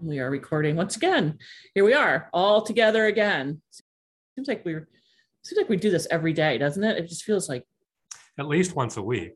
We are recording once again. Here we are, all together again. Seems like we're seems like we do this every day, doesn't it? It just feels like At least once a week.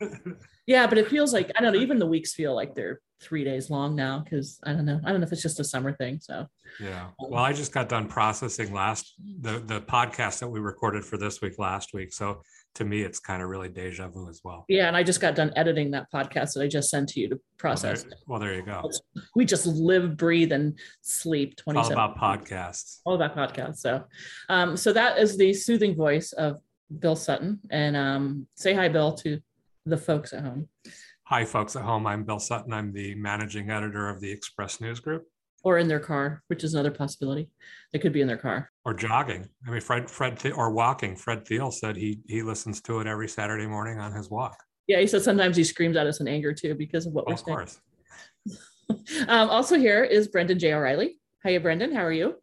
yeah, but it feels like I don't know. Even the weeks feel like they're three days long now because I don't know. I don't know if it's just a summer thing. So Yeah. Um, well, I just got done processing last the the podcast that we recorded for this week last week. So to me, it's kind of really deja vu as well. yeah, and I just got done editing that podcast that I just sent to you to Well, process. there, well, there you go. We just live, breathe, and sleep twenty all about podcasts. all about podcasts. So, um, so that is the soothing voice of Bill Sutton, and um, say hi, Bill, to the folks at home Hi, folks at home. I'm Bill Sutton. I'm the managing editor of the Express News Group. or in their car, which is another possibility. They could be in their car. Or jogging. I mean, Fred, Fred, The- or walking. Fred Thiele said he he listens to it every Saturday morning on his walk. Yeah, he said sometimes he screams at us in anger too because of what Well, we're of saying. course. Um, also here is Brendan J. O'Reilly. Hiya, Brendan. How are you?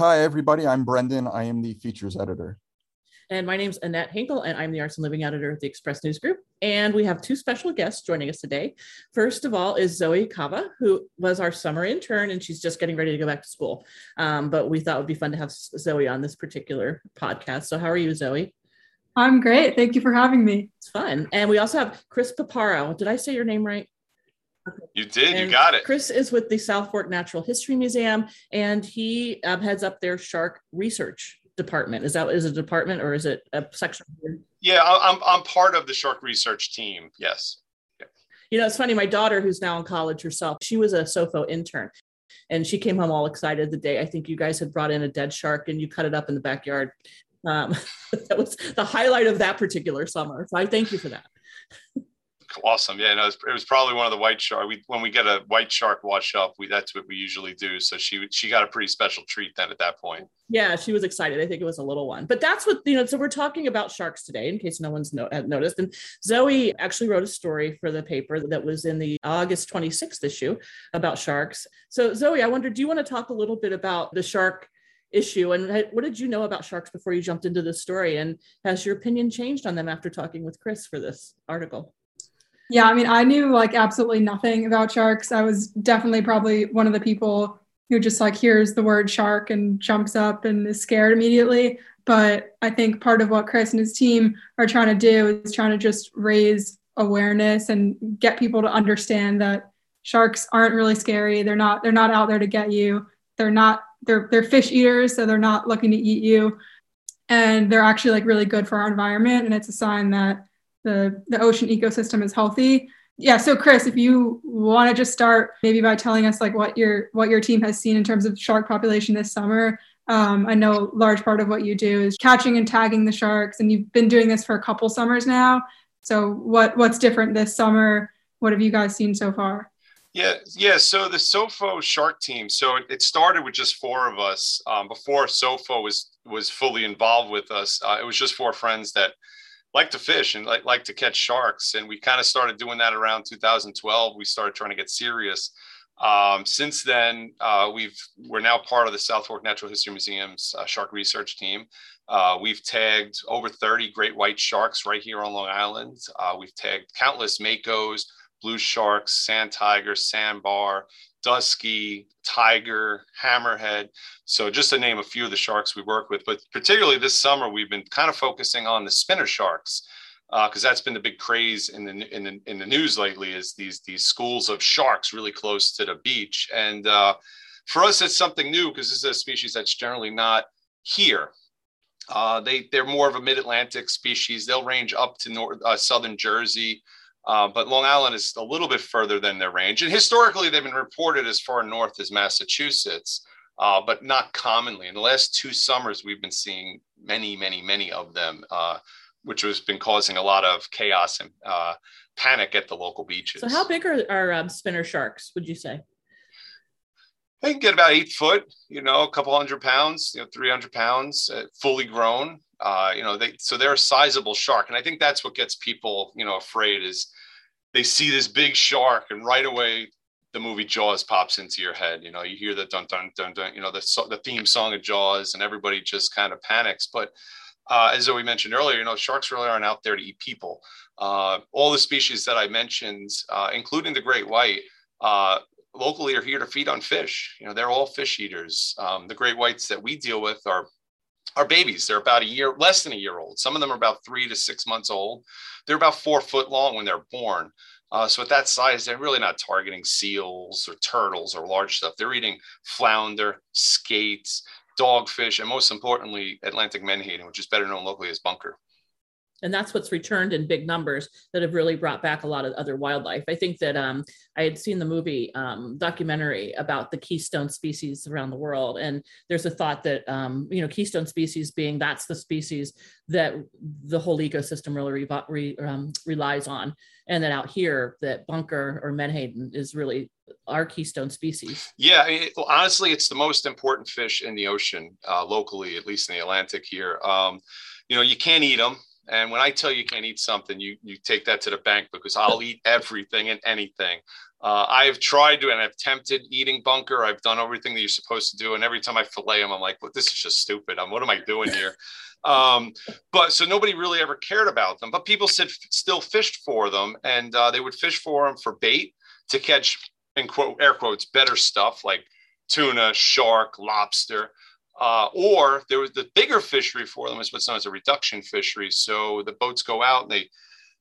Hi, everybody. I'm Brendan. I am the features editor. And my name's Annette Hinkle, and I'm the Arts and Living editor at the Express News Group. And we have two special guests joining us today. First of all is Zoe Kava, who was our summer intern, and she's just getting ready to go back to school. Um, but we thought it would be fun to have Zoe on this particular podcast. So, how are you, Zoe? I'm great. Thank you for having me. It's fun. And we also have Chris Paparo. Did I say your name right? You did. And you got it. Chris is with the South Fork Natural History Museum, and he um, heads up their shark research department. Is that is it a department or is it a section? Yeah, I'm I'm part of the shark research team. Yes. You know, it's funny. My daughter, who's now in college herself, she was a SOFO intern, and she came home all excited the day I think you guys had brought in a dead shark and you cut it up in the backyard. Um, that was the highlight of that particular summer. So I thank you for that. Awesome. Yeah, no, it was, it was probably one of the white shark. We when we get a white shark wash up, we that's what we usually do. So she she got a pretty special treat then at that point. Yeah, she was excited. I think it was a little one, but that's what you know. So we're talking about sharks today, in case no one's no, noticed. And Zoe actually wrote a story for the paper that was in the August 26th issue about sharks. So Zoe, I wonder, do you want to talk a little bit about the shark issue and what did you know about sharks before you jumped into this story? And has your opinion changed on them after talking with Chris for this article? Yeah, I mean, I knew like absolutely nothing about sharks. I was definitely probably one of the people who just like hears the word shark and jumps up and is scared immediately. But I think part of what Chris and his team are trying to do is trying to just raise awareness and get people to understand that sharks aren't really scary. They're not they're not out there to get you. They're not they're they're fish eaters, so they're not looking to eat you. And they're actually like really good for our environment and it's a sign that the the ocean ecosystem is healthy. Yeah, so Chris, if you want to just start maybe by telling us like what your what your team has seen in terms of shark population this summer. Um, I know large part of what you do is catching and tagging the sharks, and you've been doing this for a couple summers now. So what what's different this summer? What have you guys seen so far? Yeah, yeah. So the SOFO shark team. So it, it started with just four of us. Um, before SOFO was was fully involved with us, uh, it was just four friends that like to fish and like, like to catch sharks. And we kind of started doing that around 2012. We started trying to get serious. Um, since then, uh, we've we're now part of the South Fork Natural History Museum's uh, shark research team. Uh, we've tagged over 30 great white sharks right here on Long Island. Uh, we've tagged countless makos, blue sharks, sand tigers, sandbar, dusky, tiger, hammerhead. So just to name a few of the sharks we work with, but particularly this summer, we've been kind of focusing on the spinner sharks because uh, that's been the big craze in the, in the in the news lately. Is these these schools of sharks really close to the beach, and uh, for us, it's something new because this is a species that's generally not here. Uh, they they're more of a mid-Atlantic species. They'll range up to north uh, southern Jersey. Uh, but Long Island is a little bit further than their range. And historically, they've been reported as far north as Massachusetts, uh, but not commonly. In the last two summers, we've been seeing many, many, many of them, uh, which has been causing a lot of chaos and uh, panic at the local beaches. So how big are, are um, spinner sharks? Would you say? they can get about eight foot, you know, a couple hundred pounds, you know, 300 pounds, uh, fully grown. Uh, you know, they so they're a sizable shark, and I think that's what gets people, you know, afraid is they see this big shark, and right away the movie Jaws pops into your head. You know, you hear the dun dun dun dun, you know, the the theme song of Jaws, and everybody just kind of panics. But uh, as we mentioned earlier, you know, sharks really aren't out there to eat people. Uh, all the species that I mentioned, uh, including the great white, uh, locally are here to feed on fish. You know, they're all fish eaters. Um, the great whites that we deal with are are babies. They're about a year, less than a year old. Some of them are about three to six months old. They're about four foot long when they're born. Uh, so at that size, they're really not targeting seals or turtles or large stuff. They're eating flounder, skates, dogfish, and most importantly, Atlantic menhaden, which is better known locally as bunker and that's what's returned in big numbers that have really brought back a lot of other wildlife. I think that um, I had seen the movie um, documentary about the keystone species around the world, and there's a thought that um, you know keystone species being that's the species that the whole ecosystem really re- um, relies on, and then out here that bunker or menhaden is really our keystone species. Yeah, honestly, it's the most important fish in the ocean uh, locally, at least in the Atlantic here. Um, you know, you can't eat them and when I tell you you can't eat something, you you take that to the bank because I'll eat everything and anything. Uh, I've tried to and I've tempted eating bunker. I've done everything that you're supposed to do, and every time I fillet them, I'm like, "Well, this is just stupid. I'm, what am I doing here?" Um, but so nobody really ever cared about them. But people said still fished for them, and uh, they would fish for them for bait to catch, in quote air quotes, better stuff like tuna, shark, lobster. Uh, or there was the bigger fishery for them is what's known as a reduction fishery. So the boats go out and they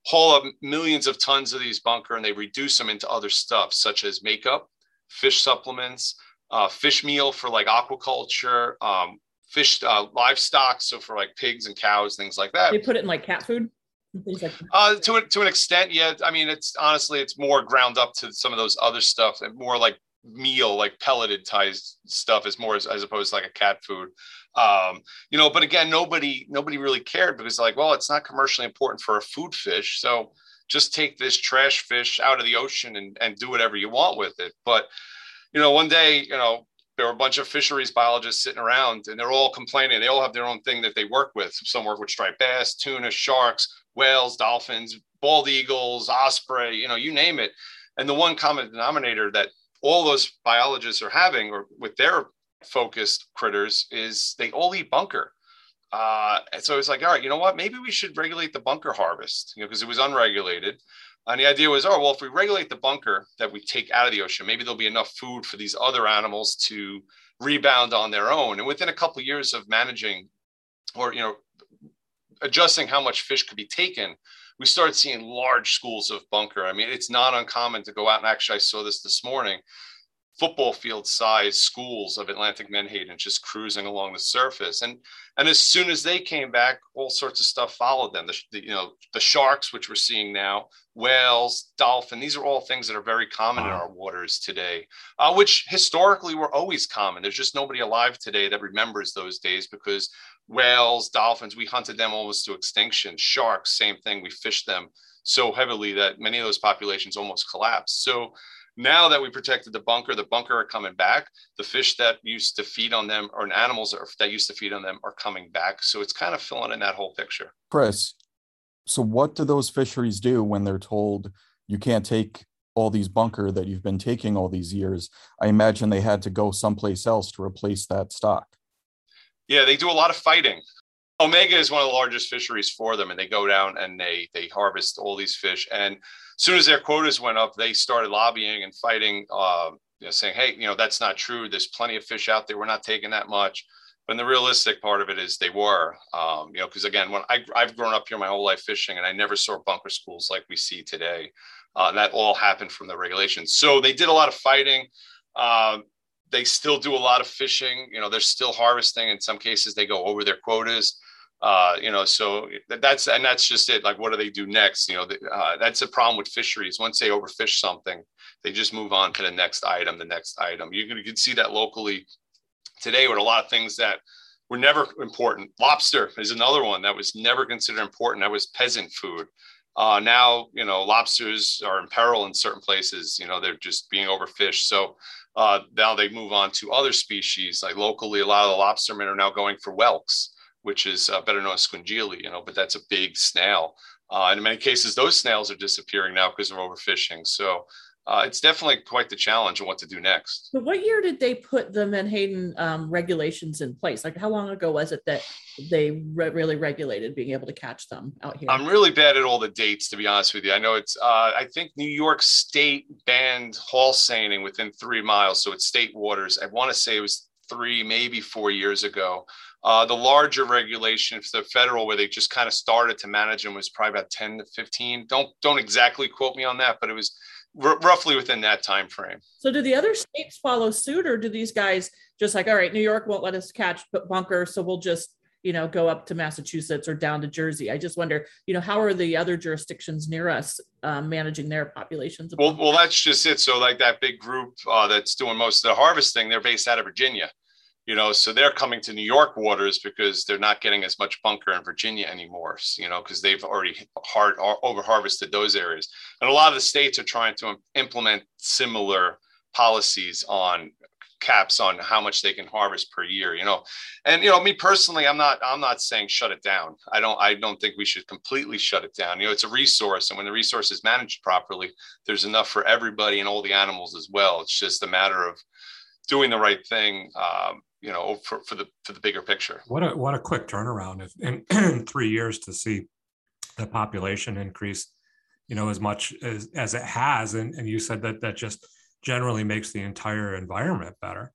haul up millions of tons of these bunker and they reduce them into other stuff such as makeup, fish supplements, uh, fish meal for like aquaculture, um, fish uh, livestock, so for like pigs and cows, things like that. They put it in like cat food. Like uh, to to an extent, yeah. I mean, it's honestly, it's more ground up to some of those other stuff and more like meal like pelleted type stuff is more as, as opposed to like a cat food. Um, you know but again nobody nobody really cared because like well it's not commercially important for a food fish. So just take this trash fish out of the ocean and, and do whatever you want with it. But you know one day you know there were a bunch of fisheries biologists sitting around and they're all complaining. They all have their own thing that they work with. Some work with striped bass tuna sharks whales dolphins bald eagles osprey you know you name it. And the one common denominator that all those biologists are having or with their focused critters is they all eat bunker. Uh, and so it's like, all right, you know what? Maybe we should regulate the bunker harvest, you know, because it was unregulated. And the idea was, oh, well, if we regulate the bunker that we take out of the ocean, maybe there'll be enough food for these other animals to rebound on their own. And within a couple of years of managing or, you know, adjusting how much fish could be taken, we started seeing large schools of bunker. I mean, it's not uncommon to go out and actually, I saw this this morning, football field size schools of Atlantic menhaden just cruising along the surface. And and as soon as they came back, all sorts of stuff followed them. The, the, you know the sharks, which we're seeing now, whales, dolphin. These are all things that are very common in our waters today, uh, which historically were always common. There's just nobody alive today that remembers those days because whales, dolphins, we hunted them almost to extinction. Sharks, same thing. We fished them so heavily that many of those populations almost collapsed. So now that we protected the bunker, the bunker are coming back. The fish that used to feed on them or animals that used to feed on them are coming back. So it's kind of filling in that whole picture. Chris, so what do those fisheries do when they're told you can't take all these bunker that you've been taking all these years? I imagine they had to go someplace else to replace that stock. Yeah, they do a lot of fighting. Omega is one of the largest fisheries for them, and they go down and they they harvest all these fish. And as soon as their quotas went up, they started lobbying and fighting, uh, you know, saying, "Hey, you know that's not true. There's plenty of fish out there. We're not taking that much." But the realistic part of it is they were, um, you know, because again, when I, I've grown up here my whole life fishing, and I never saw bunker schools like we see today. Uh, that all happened from the regulations. So they did a lot of fighting. Uh, they still do a lot of fishing. You know, they're still harvesting. In some cases, they go over their quotas. Uh, you know, so that's and that's just it. Like, what do they do next? You know, uh, that's a problem with fisheries. Once they overfish something, they just move on to the next item, the next item. You can, you can see that locally today with a lot of things that were never important. Lobster is another one that was never considered important. That was peasant food. Uh, now, you know, lobsters are in peril in certain places. You know, they're just being overfished. So uh, now they move on to other species. Like locally, a lot of the lobstermen are now going for whelks, which is uh, better known as scungilli. You know, but that's a big snail. Uh, and in many cases, those snails are disappearing now because of overfishing. So uh, it's definitely quite the challenge of what to do next. But what year did they put the Menhaden um, regulations in place? Like, how long ago was it that they re- really regulated being able to catch them out here? I'm really bad at all the dates, to be honest with you. I know it's, uh, I think New York State banned haul seining within three miles. So it's state waters. I want to say it was three, maybe four years ago. Uh, the larger regulation for the federal, where they just kind of started to manage them, was probably about 10 to 15. Don't don't exactly quote me on that, but it was r- roughly within that time frame. So do the other states follow suit, or do these guys just like, all right, New York won't let us catch bunker, so we'll just you know go up to Massachusetts or down to Jersey? I just wonder, you know, how are the other jurisdictions near us um, managing their populations? Well, well, that's just it. So like that big group uh, that's doing most of the harvesting, they're based out of Virginia you know so they're coming to new york waters because they're not getting as much bunker in virginia anymore you know because they've already hard over harvested those areas. And a lot of the states are trying to implement similar policies on caps on how much they can harvest per year you know? And you know me personally i'm not i'm not saying shut it down. I don't i don't think we should completely shut it down. You know it's a resource and when the resource is managed properly there's enough for everybody and all the animals as well. It's just a matter of doing the right thing um, you know for, for the for the bigger picture. What a what a quick turnaround if in, in three years to see the population increase you know as much as as it has. And, and you said that that just generally makes the entire environment better.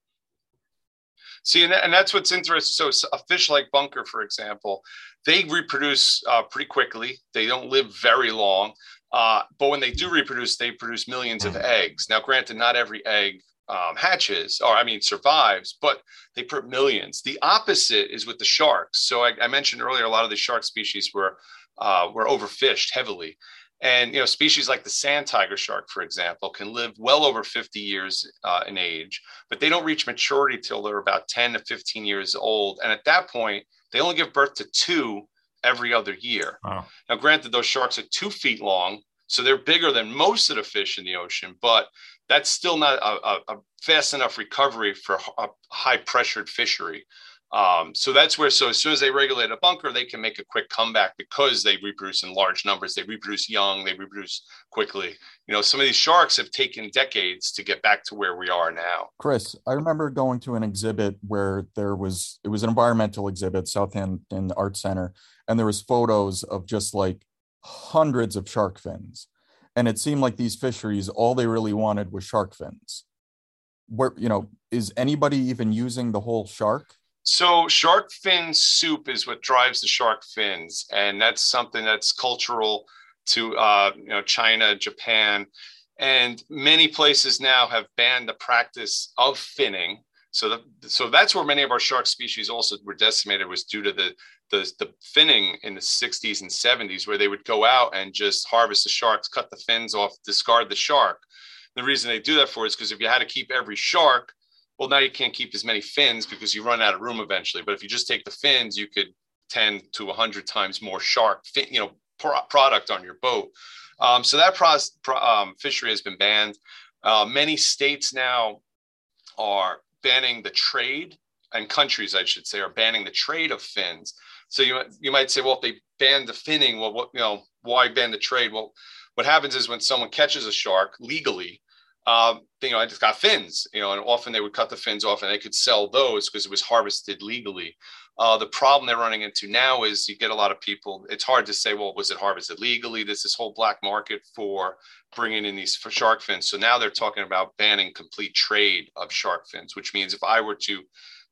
See and, that, and that's what's interesting. So a fish like bunker for example they reproduce uh, pretty quickly. They don't live very long. Uh, but when they do reproduce they produce millions of mm. eggs. Now granted not every egg um, hatches, or I mean, survives, but they put millions. The opposite is with the sharks. So I, I mentioned earlier, a lot of the shark species were uh, were overfished heavily, and you know, species like the sand tiger shark, for example, can live well over 50 years uh, in age, but they don't reach maturity till they're about 10 to 15 years old, and at that point, they only give birth to two every other year. Wow. Now, granted, those sharks are two feet long, so they're bigger than most of the fish in the ocean, but that's still not a, a, a fast enough recovery for a high pressured fishery. Um, so that's where, so as soon as they regulate a bunker, they can make a quick comeback because they reproduce in large numbers. They reproduce young, they reproduce quickly. You know, some of these sharks have taken decades to get back to where we are now. Chris, I remember going to an exhibit where there was, it was an environmental exhibit, Southampton Art Center, and there was photos of just like hundreds of shark fins. And it seemed like these fisheries all they really wanted was shark fins. Where you know is anybody even using the whole shark? So shark fin soup is what drives the shark fins. And that's something that's cultural to uh, you know china japan. And many places now have banned the practice of finning. So the, so that's where many of our shark species also were decimated was due to the the, the finning in the 60s and 70s where they would go out and just harvest the sharks, cut the fins off, discard the shark. The reason they do that for is because if you had to keep every shark, well, now you can't keep as many fins because you run out of room eventually. But if you just take the fins, you could 10 to 100 times more shark, fin, you know, pro- product on your boat. Um, so that pro- pro- um, fishery has been banned. Uh, many states now are banning the trade, and countries, I should say, are banning the trade of fins. So you you might say, well, if they ban the finning, well, what you know, why ban the trade? Well, what happens is when someone catches a shark legally, um, you know, it got fins, you know, and often they would cut the fins off and they could sell those because it was harvested legally. Uh, the problem they're running into now is you get a lot of people. It's hard to say, well, was it harvested legally? There's this whole black market for bringing in these shark fins. So now they're talking about banning complete trade of shark fins, which means if I were to,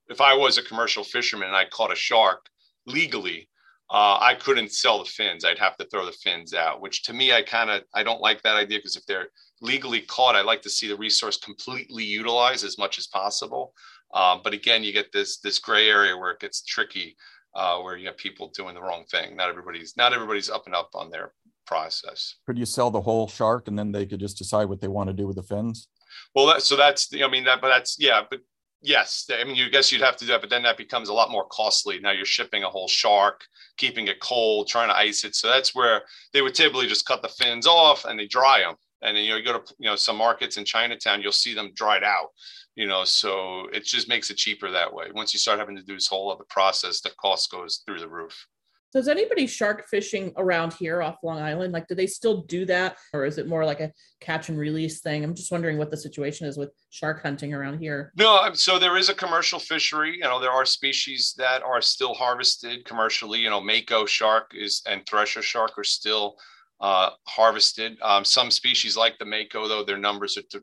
if I was a commercial fisherman and I caught a shark, legally, uh, I couldn't sell the fins. I'd have to throw the fins out, which to me, I kind of I don't like that idea because if they're legally caught, I like to see the resource completely utilized as much as possible. Um, but again, you get this this gray area where it gets tricky, uh, where you have people doing the wrong thing. Not everybody's not everybody's up and up on their process. Could you sell the whole shark and then they could just decide what they want to do with the fins? Well, that, so that's I mean that, but that's yeah, but Yes, I mean, you guess you'd have to do that, but then that becomes a lot more costly. Now you're shipping a whole shark, keeping it cold, trying to ice it. So that's where they would typically just cut the fins off and they dry them. And then you know you go to you know some markets in Chinatown, you'll see them dried out. You know, so it just makes it cheaper that way. Once you start having to do this whole other process, the cost goes through the roof. So is anybody shark fishing around here off Long Island? Like, do they still do that, or is it more like a catch and release thing? I'm just wondering what the situation is with shark hunting around here. No, so there is a commercial fishery. You know, there are species that are still harvested commercially. You know, mako shark is and thresher shark are still uh, harvested. Um, some species like the mako, though, their numbers are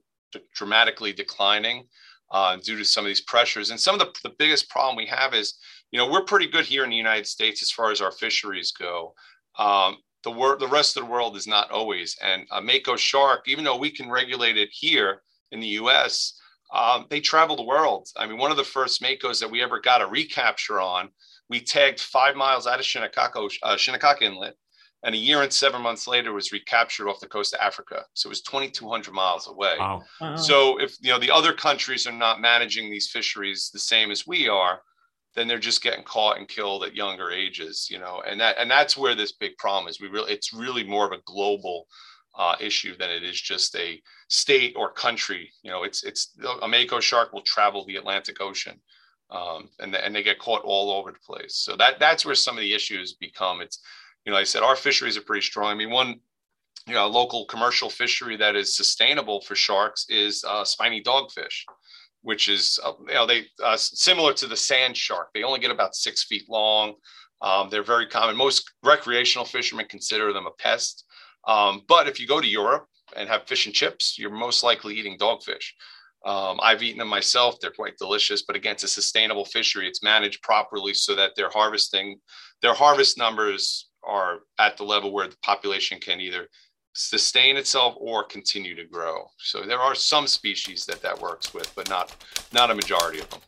dramatically declining uh, due to some of these pressures. And some of the, the biggest problem we have is you know, we're pretty good here in the United States as far as our fisheries go. Um, the, wor- the rest of the world is not always. And a Mako shark, even though we can regulate it here in the US, um, they travel the world. I mean, one of the first Makos that we ever got a recapture on, we tagged five miles out of Shinnecock, uh, Shinnecock Inlet, and a year and seven months later was recaptured off the coast of Africa. So it was 2,200 miles away. Wow. wow. So if you know the other countries are not managing these fisheries the same as we are, then they're just getting caught and killed at younger ages, you know, and that and that's where this big problem is. We really it's really more of a global uh, issue than it is just a state or country. You know, it's it's a mako shark will travel the Atlantic Ocean, um, and and they get caught all over the place. So that that's where some of the issues become. It's you know, like I said our fisheries are pretty strong. I mean, one you know local commercial fishery that is sustainable for sharks is uh, spiny dogfish which is uh, you know they uh, similar to the sand shark. They only get about six feet long. Um, they're very common. Most recreational fishermen consider them a pest. Um, but if you go to Europe and have fish and chips, you're most likely eating dogfish. Um, I've eaten them myself. They're quite delicious, but again, it's a sustainable fishery. It's managed properly so that they're harvesting, their harvest numbers are at the level where the population can either sustain itself or continue to grow. So there are some species that that works with, but not not a majority of them.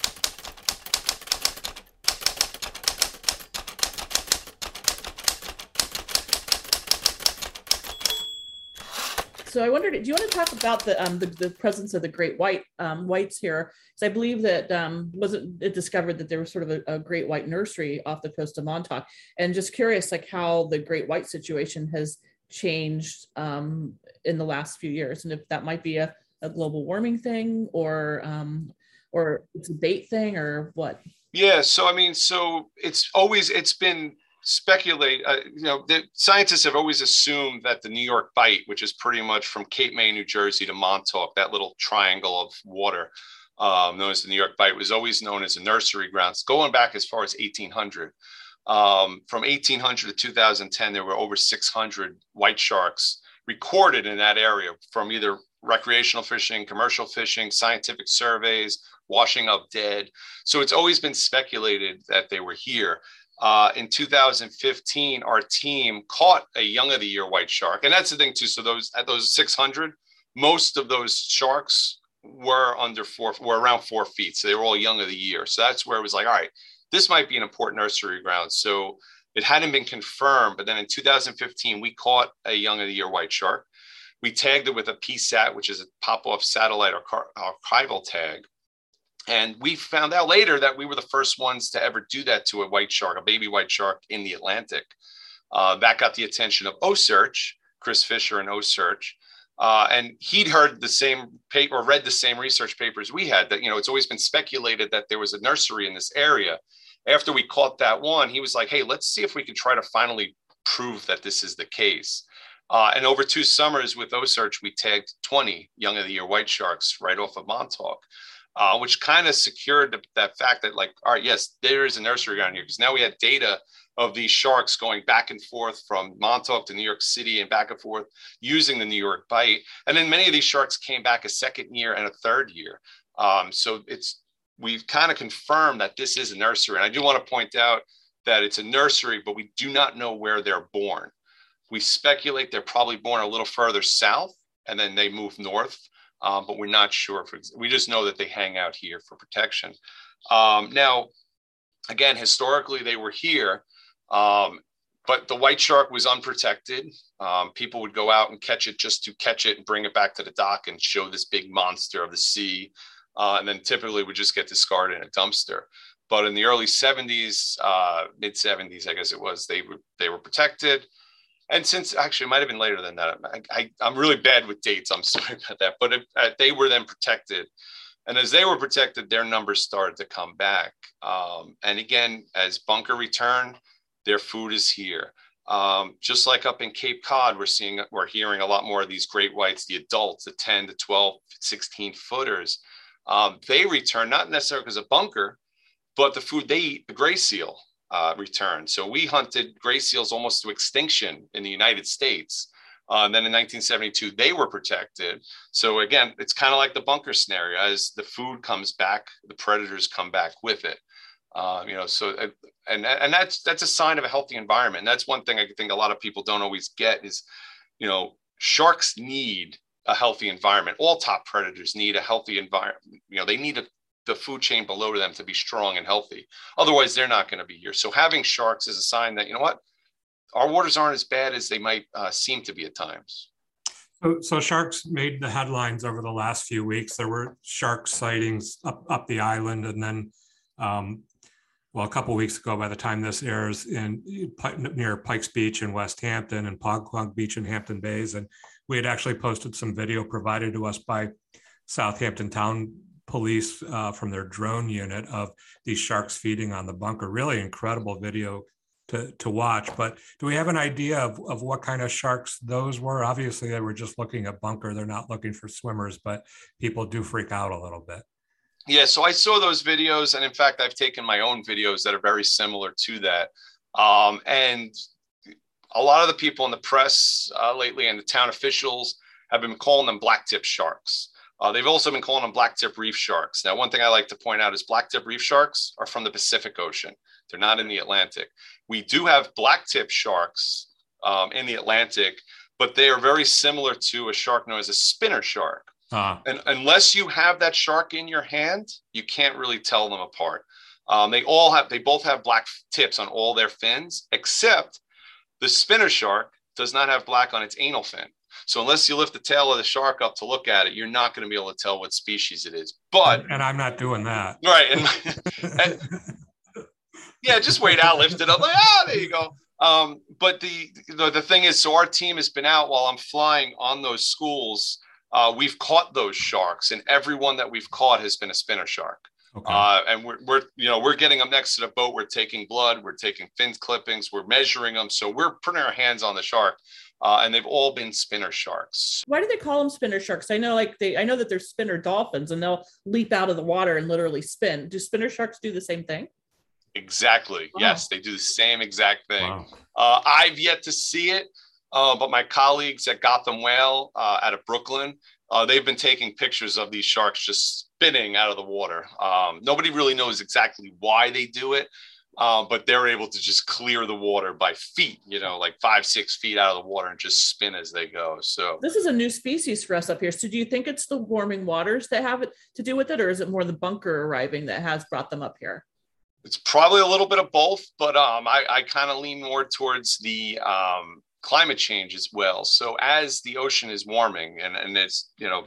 So I wondered, do you want to talk about the um, the, the presence of the great white um, whites here? Because I believe that um, wasn't it discovered that there was sort of a, a, great white nursery off the coast of Montauk, and just curious, like how the great white situation has changed um, in the last few years, and if that might be a, a global warming thing or um, or it's a bait thing or what. Yeah, so I mean, so it's always it's been speculate. Uh, you know, the scientists have always assumed that the New York Bight, which is pretty much from Cape May, New Jersey to Montauk, that little triangle of water. Um, known as the New York Bight was always known as a nursery grounds going back as far as 1800. Um, from 1800 to 2010, there were over 600 white sharks recorded in that area from either recreational fishing, commercial fishing, scientific surveys, washing up dead. So it's always been speculated that they were here. Uh, in 2015, our team caught a young of the year white shark, and that's the thing too. So those at those 600, most of those sharks were under four, were around four feet. So they were all young of the year. So that's where it was like, all right, this might be an important nursery ground. So it hadn't been confirmed, but then in 2015, we caught a young of the year white shark. We tagged it with a PSAT, which is a pop off satellite archival tag. And we found out later that we were the first ones to ever do that to a white shark, a baby white shark in the Atlantic. Uh, that got the attention of OCEARCH, Chris Fischer and OCEARCH. Uh, and he'd heard the same paper, or read the same research papers we had that, you know, it's always been speculated that there was a nursery in this area. After we caught that one, he was like, hey, let's see if we can try to finally prove that this is the case. Uh, and over two summers with OCEARCH, we tagged 20 Young of the Year white sharks right off of Montauk, uh, which kind of secured the, that fact that, like, all right, yes, there is a nursery around here because now we had data of these sharks going back and forth from Montauk to New York City and back and forth using the New York Bight. And then many of these sharks came back a second year and a third year. Um, so it's we've kind of confirmed that this is a nursery. And I do want to point out that it's a nursery, but we do not know where they're born. We speculate they're probably born a little further south and then they move north, um, but we're not sure. We just know that they hang out here for protection. Um, now, again, historically, they were here um, but the white shark was unprotected. Um, people would go out and catch it just to catch it and bring it back to the dock and show this big monster of the sea. uh, and then typically would just get discarded in a dumpster. But in the early 70s, uh, mid 70s, I guess it was, they were they were protected. And since actually it might have been later than that, I, am really bad with dates. I'm sorry about that. But uh, they were then protected, and as they were protected, their numbers started to come back. Um, and again, as bunker returned, their food is here. Um, just like up in Cape Cod, we're seeing, we're hearing a lot more of these great whites, the adults, the 10 to 12, 16 footers. Um, they return not necessarily because of bunker, but the food they eat, the gray seal uh, return. So we hunted gray seals almost to extinction in the United States. Uh, and then in 1972, they were protected. So again, it's kind of like the bunker scenario. As the food comes back, the predators come back with it. Uh, you know, so uh, and and that's that's a sign of a healthy environment. And that's one thing I think a lot of people don't always get is, you know, sharks need a healthy environment. All top predators need a healthy environment. You know, they need a, the food chain below them to be strong and healthy. Otherwise, they're not going to be here. So having sharks is a sign that you know what, our waters aren't as bad as they might uh, seem to be at times. So, so, sharks made the headlines over the last few weeks. There were shark sightings up up the island, and then um, well, a couple weeks ago, by the time this airs, in near Pikes Beach in West Hampton and Pog Beach in Hampton Bays, and we had actually posted some video provided to us by Southampton Town Police uh, from their drone unit of these sharks feeding on the bunker. Really incredible video to, to watch. But do we have an idea of, of what kind of sharks those were? Obviously, they were just looking at bunker. They're not looking for swimmers, but people do freak out a little bit. Yeah, so I saw those videos, and in fact, I've taken my own videos that are very similar to that. Um, and a lot of the people in the press uh, lately and the town officials have been calling them blacktip sharks. Uh, they've also been calling them blacktip reef sharks. Now, one thing I like to point out is blacktip reef sharks are from the Pacific Ocean. They're not in the Atlantic. We do have blacktip sharks um, in the Atlantic, but they are very similar to a shark known as a spinner shark. Uh, and unless you have that shark in your hand, you can't really tell them apart. Um, they all have, they both have black tips on all their fins, except the spinner shark does not have black on its anal fin. So unless you lift the tail of the shark up to look at it, you're not going to be able to tell what species it is. But and I'm not doing that. Right. And, and yeah, just wait out, lift it up. Like, ah, there you go. Um, but the, the the thing is, so our team has been out while I'm flying on those schools uh, we've caught those sharks, and everyone that we've caught has been a spinner shark. Okay. Uh, and we're, we're, you know, we're getting them next to the boat. We're taking blood. We're taking fin clippings. We're measuring them. So we're putting our hands on the shark. Uh, and they've all been spinner sharks. Why do they call them spinner sharks? I know, like they, I know that they're spinner dolphins, and they'll leap out of the water and literally spin. Do spinner sharks do the same thing? Exactly. Oh. Yes, they do the same exact thing. Wow. Uh, I've yet to see it. Uh, but my colleagues at Gotham Whale uh, out of Brooklyn, uh, they've been taking pictures of these sharks just spinning out of the water. Um, nobody really knows exactly why they do it, uh, but they're able to just clear the water by feet, you know, like five, six feet out of the water and just spin as they go. So this is a new species for us up here. So do you think it's the warming waters that have it to do with it, or is it more the bunker arriving that has brought them up here? It's probably a little bit of both, but um, I, I kind of lean more towards the um, climate change as well. So as the ocean is warming, and, and it's, you know,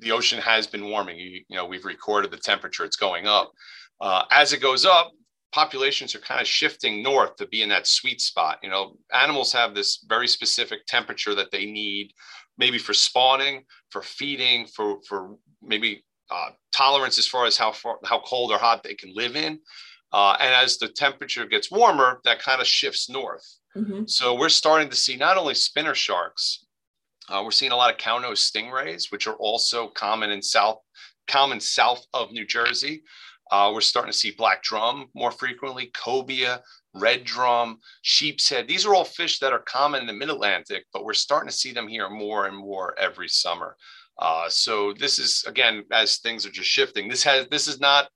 the ocean has been warming, you, you know, we've recorded the temperature, it's going up. Uh, as it goes up, populations are kind of shifting north to be in that sweet spot. You know, animals have this very specific temperature that they need, maybe for spawning, for feeding, for for maybe uh, tolerance as far as how far, how cold or hot they can live in. Uh, and as the temperature gets warmer, that kind of shifts north. Mm-hmm. So we're starting to see not only spinner sharks, uh, we're seeing a lot of cow-nose stingrays, which are also common in south, common south of New Jersey. Uh, we're starting to see black drum more frequently, cobia, red drum, sheep's head. These are all fish that are common in the mid Atlantic, but we're starting to see them here more and more every summer. Uh, so this is again, as things are just shifting. This has this is not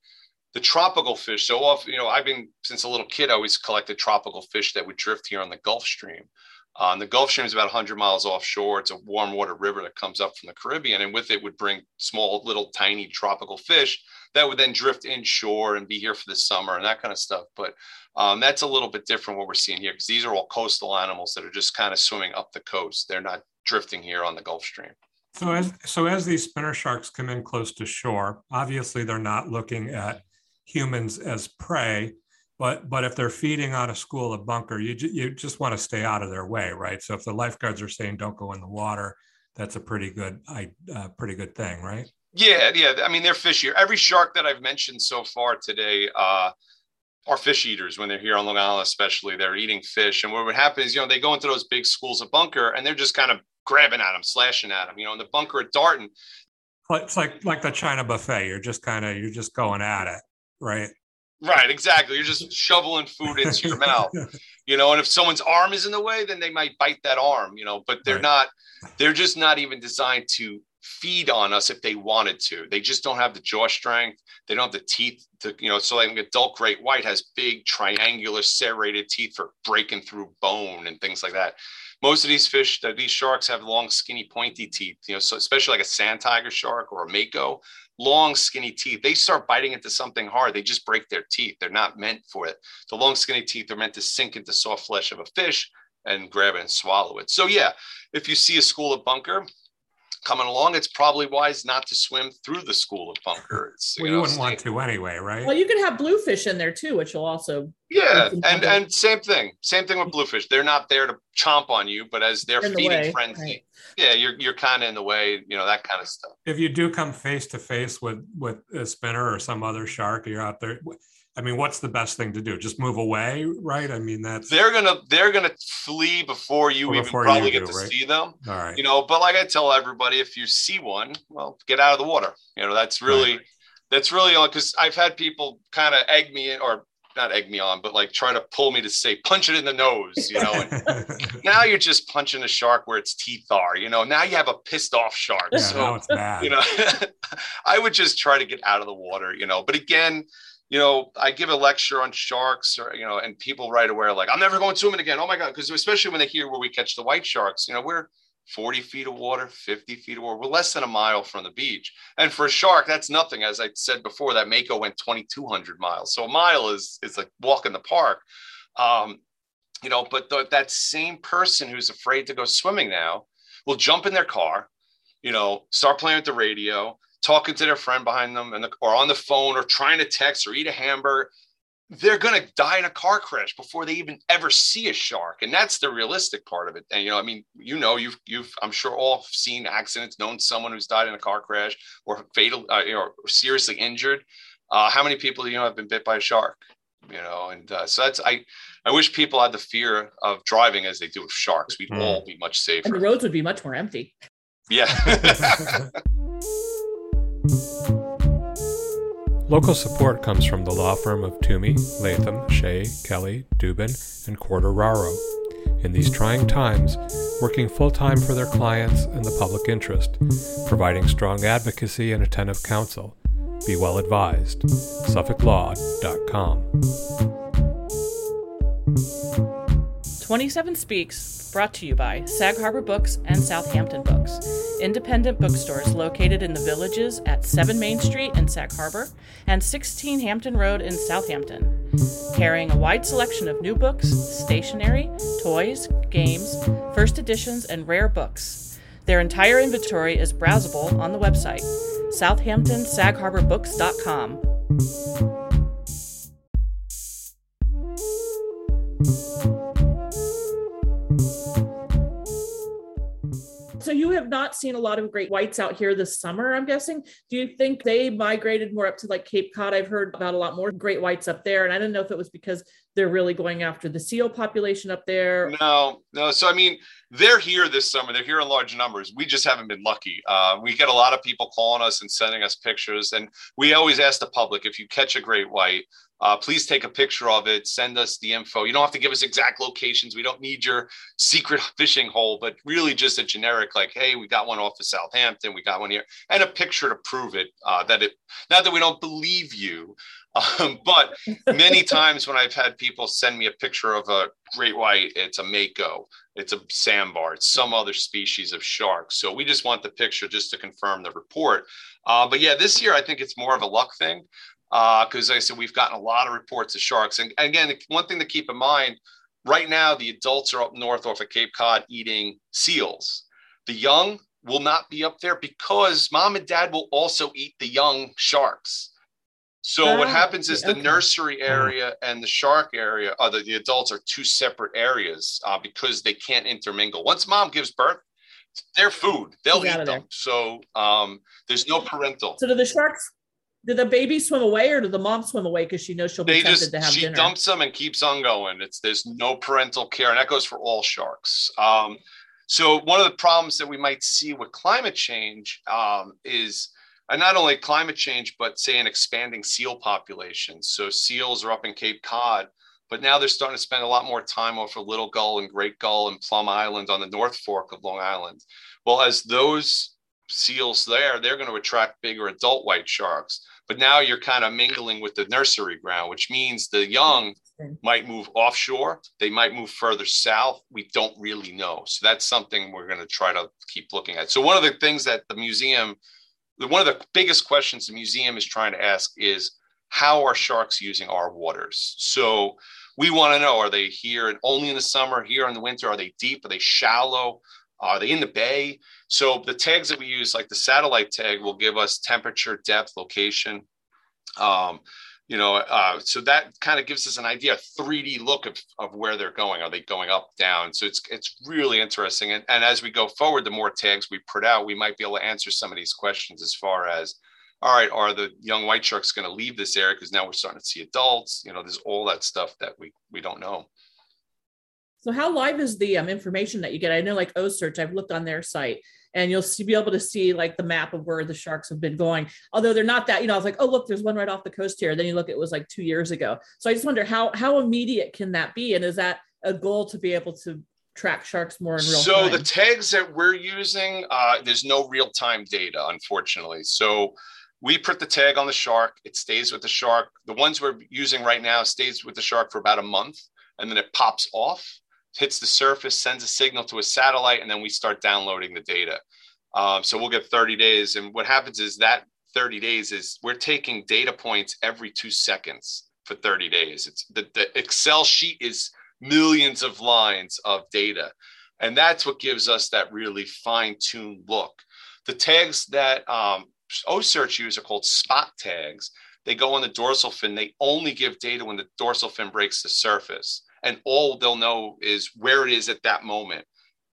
the tropical fish. So often, you know, I've been since a little kid, I always collected tropical fish that would drift here on the Gulf Stream. Uh, and the Gulf Stream is about 100 miles offshore. It's a warm water river that comes up from the Caribbean, and with it would bring small, little, tiny tropical fish that would then drift inshore and be here for the summer and that kind of stuff. But um, that's a little bit different what we're seeing here because these are all coastal animals that are just kind of swimming up the coast. They're not drifting here on the Gulf Stream. So as so as these spinner sharks come in close to shore, obviously they're not looking at humans as prey, but but if they're feeding on a school of bunker, you you just want to stay out of their way, right? So if the lifeguards are saying don't go in the water, that's a pretty good uh, pretty good thing, right? Yeah, yeah. I mean, they're fishier. Every shark that I've mentioned so far today uh, are fish eaters when they're here on Long Island, especially. They're eating fish, and what would happen is, you know, they go into those big schools of bunker, and they're just kind of grabbing at them, slashing at them. You know, in the bunker at Darton. It's like like the China buffet. You're just kind of you're just going at it, right? Right, exactly. You're just shoveling food into your mouth, you know. And if someone's arm is in the way, then they might bite that arm, you know. But they're right. not. They're just not even designed to feed on us if they wanted to. They just don't have the jaw strength. They don't have the teeth to, you know. So like an adult great white has big triangular serrated teeth for breaking through bone and things like that most of these fish, these sharks have long, skinny, pointy teeth. You know, so especially like a sand tiger shark or a mako, long, skinny teeth. They start biting into something hard, they just break their teeth. They're not meant for it. The long, skinny teeth are meant to sink into soft flesh of a fish and grab it and swallow it. So yeah, if you see a school of bunker, coming along, it's probably wise not to swim through the school of bunker. It's, well, you, know, wouldn't want to anyway, right? Well, you can have bluefish in there too, which will also yeah, and and same thing, same thing with bluefish. They're not there to chomp on you, but as they're feeding the frenzy, right. yeah, you're you're kind of in the way, you know, that kind of stuff. If you do come face to face with with a spinner or some other shark, you're out there I mean, what's the best thing to do? Just move away, right? I mean, that's they're gonna they're gonna flee before you even probably you get do, to right? see them. All right. You know, but like I tell everybody, if you see one, well, get out of the water. You know, that's really right. that's really on because I've had people kind of egg me in, or not egg me on, but like try to pull me to say punch it in the nose, you know. And now you're just punching a shark where its teeth are, you know. Now you have a pissed off shark. Yeah, so you know, I would just try to get out of the water, you know. But again, you know, I give a lecture on sharks or, you know, and people right away are like, I'm never going swimming again. Oh my God. Because especially when they hear where we catch the white sharks, you know, we're 40 feet of water, 50 feet of water. We're less than a mile from the beach. And for a shark, that's nothing. As I said before, that Mako went 2,200 miles. So a mile is, is like walk in the park. Um, you know, but the, that same person who's afraid to go swimming now will jump in their car, you know, start playing with the radio, talking to their friend behind them and the, or on the phone or trying to text or eat a hamburger they're going to die in a car crash before they even ever see a shark. And that's the realistic part of it. And you know i mean you know you've you've i'm sure all seen accidents known someone who's died in a car crash or fatal uh, you know seriously injured. Uh, how many people you know have been bit by a shark you know? And uh, so that's i i wish people had the fear of driving as they do with sharks. We'd mm. all be much safer and the roads would be much more empty. Yeah Local support comes from the law firm of Toomey, Latham, Shea, Kelly, Dubin, and Quartararo. In these trying times, working full time for their clients and the public interest, providing strong advocacy and attentive counsel. Be well advised. SuffolkLaw.com. 27 Speaks, brought to you by Sag Harbor Books and Southampton Books, independent bookstores located in the villages at 7 Main Street in Sag Harbor and 16 Hampton Road in Southampton. Carrying a wide selection of new books, stationery, toys, games, first editions, and rare books. Their entire inventory is browsable on the website, southamptonsagharbourbooks.com. So you have not seen a lot of great whites out here this summer, I'm guessing. Do you think they migrated more up to like Cape Cod? I've heard about a lot more great whites up there. And I don't know if it was because they're really going after the seal population up there. No, no. So I mean, they're here this summer. They're here in large numbers. We just haven't been lucky. Uh, we get a lot of people calling us and sending us pictures, and we always ask the public if you catch a great white, uh, please take a picture of it. Send us the info. You don't have to give us exact locations. We don't need your secret fishing hole, but really just a generic, like, hey, we got one off of Southampton, we got one here, and a picture to prove it. Uh, that it, not that we don't believe you, um, but many times when I've had people send me a picture of a great white, it's a mako, it's a sandbar, it's some other species of shark. So we just want the picture just to confirm the report. Uh, but yeah, this year I think it's more of a luck thing because uh, like I said we've gotten a lot of reports of sharks. And, again, one thing to keep in mind: right now the adults are up north off of Cape Cod eating seals. The young will not be up there because mom and dad will also eat the young sharks. So what happens is okay. the nursery mm-hmm. area and the shark area, uh, the, the adults are two separate areas uh, because they can't intermingle. Once mom gives birth, their food, they'll eat them. So um, there's no parental. So do the sharks? Do the baby swim away, or did the mom swim away because she knows she'll be tempted to have she dinner? She dumps them and keeps on going. It's there's no parental care, and that goes for all sharks. Um, so one of the problems that we might see with climate change um, is and not only climate change, but say an expanding seal population. So seals are up in Cape Cod, but now they're starting to spend a lot more time off of Little Gull and Great Gull and Plum Island on the North Fork of Long Island. Well, as those seals there, they're going to attract bigger adult white sharks. But now you're kind of mingling with the nursery ground, which means the young might move offshore. They might move further south. We don't really know. So that's something we're going to try to keep looking at. So one of the things that the museum one of the biggest questions the museum is trying to ask is how are sharks using our waters? So we want to know are they here only in the summer, here in the winter? Are they deep? Are they shallow? Are they in the bay? So the tags that we use, like the satellite tag, will give us temperature, depth, location. Um, you know uh, so that kind of gives us an idea a 3d look of, of where they're going. Are they going up down? So it's it's really interesting. And, and as we go forward the more tags we put out we might be able to answer some of these questions as far as all right are the young white sharks going to leave this area? Because now we're starting to see adults you know there's all that stuff that we we don't know so how live is the um, information that you get i know like OCEARCH i've looked on their site and you'll see, be able to see like the map of where the sharks have been going. Although they're not that, you know, I was like, oh look, there's one right off the coast here. Then you look, it was like two years ago. So I just wonder how how immediate can that be, and is that a goal to be able to track sharks more in real so time? So the tags that we're using, uh, there's no real time data, unfortunately. So we put the tag on the shark. It stays with the shark. The ones we're using right now stays with the shark for about a month, and then it pops off hits the surface, sends a signal to a satellite, and then we start downloading the data. Um, so we'll get 30 days. And what happens is that 30 days is we're taking data points every two seconds for 30 days. It's the, the Excel sheet is millions of lines of data. And that's what gives us that really fine tuned look. The tags that um, OCEARCH use are called spot tags. They go on the dorsal fin. They only give data when the dorsal fin breaks the surface and all they'll know is where it is at that moment.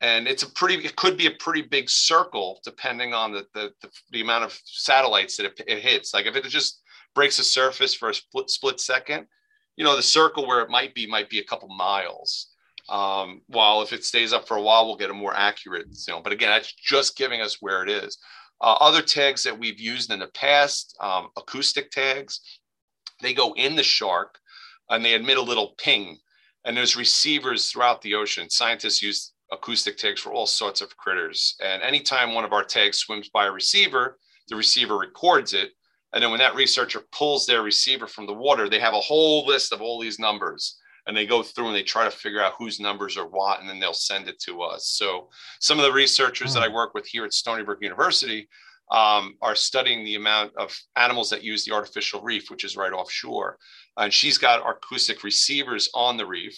And it's a pretty it could be a pretty big circle depending on the the, the, the amount of satellites that it, it, hits. Like if it just breaks the surface for a split split second you know the circle where it might be might be a couple miles. Um, while if it stays up for a while we'll get a more accurate you know but again that's just giving us where it is. Uh, other tags that we've used in the past um, acoustic tags they go in the shark and they emit a little ping and there's receivers throughout the ocean. Scientists use acoustic tags for all sorts of critters. And anytime one of our tags swims by a receiver, the receiver records it. And then when that researcher pulls their receiver from the water, they have a whole list of all these numbers. And they go through and they try to figure out whose numbers are what, and then they'll send it to us. So some of the researchers that I hmm. work with here at Stony Brook University um, are studying the amount of animals that use the artificial reef, which is right offshore. And she's got acoustic receivers on the reef.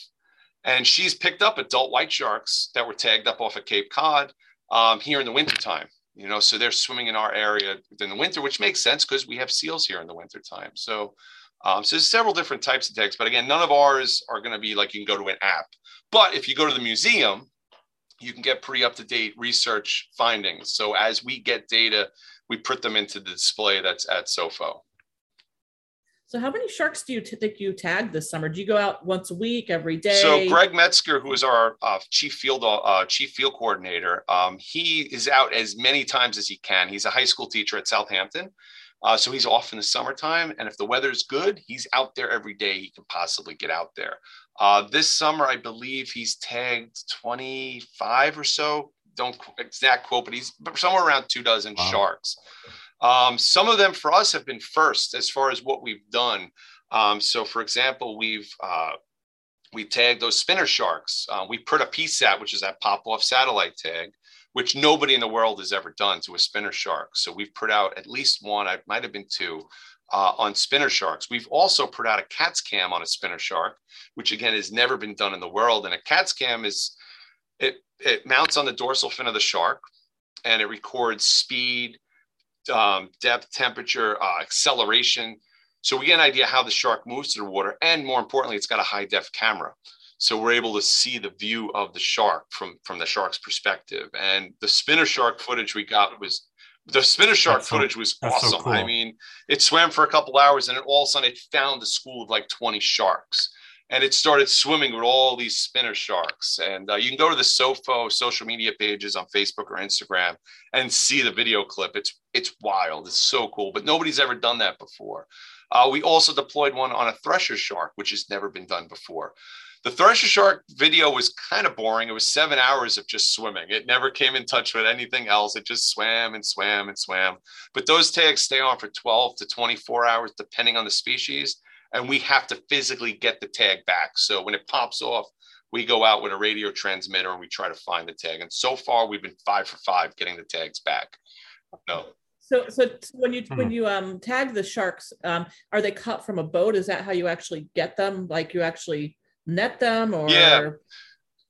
And she's picked up adult white sharks that were tagged up off of Cape Cod um, here in the wintertime. You know, so they're swimming in our area in the winter, which makes sense because we have seals here in the wintertime. So, um, so there's several different types of tags, but again, none of ours are going to be like you can go to an app. But if you go to the museum, you can get pretty up to date research findings. So as we get data, we put them into the display that's at SOFO. So how many sharks do you think you tagged this summer? Do you go out once a week, every day? So Greg Metzger, who is our uh, chief field uh, chief field coordinator, um, he is out as many times as he can. He's a high school teacher at Southampton, uh, so he's off in the summertime. And if the weather's good, he's out there every day he can possibly get out there. Uh, this summer, I believe he's tagged 25 or so. Don't exact quote, but he's somewhere around two dozen wow. sharks. Um, some of them for us have been first as far as what we've done. Um, so, for example, we've uh, we tagged those spinner sharks. Uh, we put a PSAT, which is that pop-off satellite tag, which nobody in the world has ever done to a spinner shark. So we've put out at least one, I might have been two, uh, on spinner sharks. We've also put out a CATS cam on a spinner shark, which again has never been done in the world. And a CATS cam is it it mounts on the dorsal fin of the shark. and it records speed, um, depth, temperature, uh, acceleration. So we get an idea how the shark moves through the water, and more importantly, it's got a high def camera. So we're able to see the view of the shark from from the shark's perspective. And the spinner shark footage we got was the spinner shark That's so- footage was that's so awesome. cool. I mean, it swam for a couple hours, and then all of a sudden it found a school of like 20 sharks. And it started swimming with all these spinner sharks. And uh, you can go to the SOFO social media pages on Facebook or Instagram and see the video clip. It's it's wild. It's so cool. But nobody's ever done that before. Uh, we also deployed one on a thresher shark, which has never been done before. The thresher shark video was kind of boring. It was seven hours of just swimming. It never came in touch with anything else. It just swam and swam and swam. But those tags stay on for 12 to 24 hours, depending on the species. And we have to physically get the tag back. So when it pops off, we go out with a radio transmitter and we try to find the tag. And so far, we've been five for five getting the tags back. No. So, so when you Hmm. when you um tag the sharks, um, are they cut from a boat? Is that how you actually get them? Like you actually net them, or Yeah.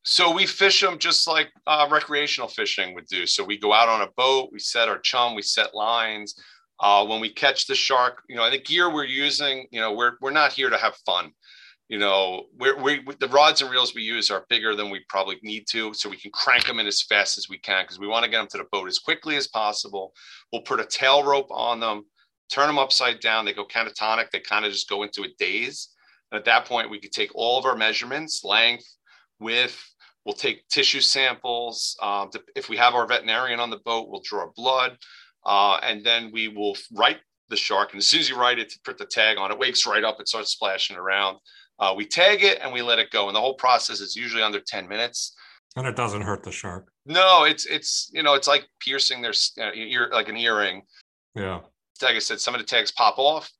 So we fish them just like uh, recreational fishing would do. So we go out on a boat, we set our chum, we set lines. Uh, when we catch the shark, you know, the gear we're using, you know, we're we're not here to have fun. You know, we're, we the rods and reels we use are bigger than we probably need to, so we can crank them in as fast as we can because we want to get them to the boat as quickly as possible. We'll put a tail rope on them, turn them upside down. They go catatonic. They kind of just go into a daze. And at that point, we could take all of our measurements, length, width. We'll take tissue samples. Um, to- if we have our veterinarian on the boat, we'll draw blood, uh, and then we will right the shark. And as soon as you right it, to put the tag on, it wakes right up It starts splashing around. Uh, we tag it and we let it go, and the whole process is usually under ten minutes. And it doesn't hurt the shark. No, it's it's you know it's like piercing their uh, ear like an earring. Yeah. Like I said, some of the tags pop off.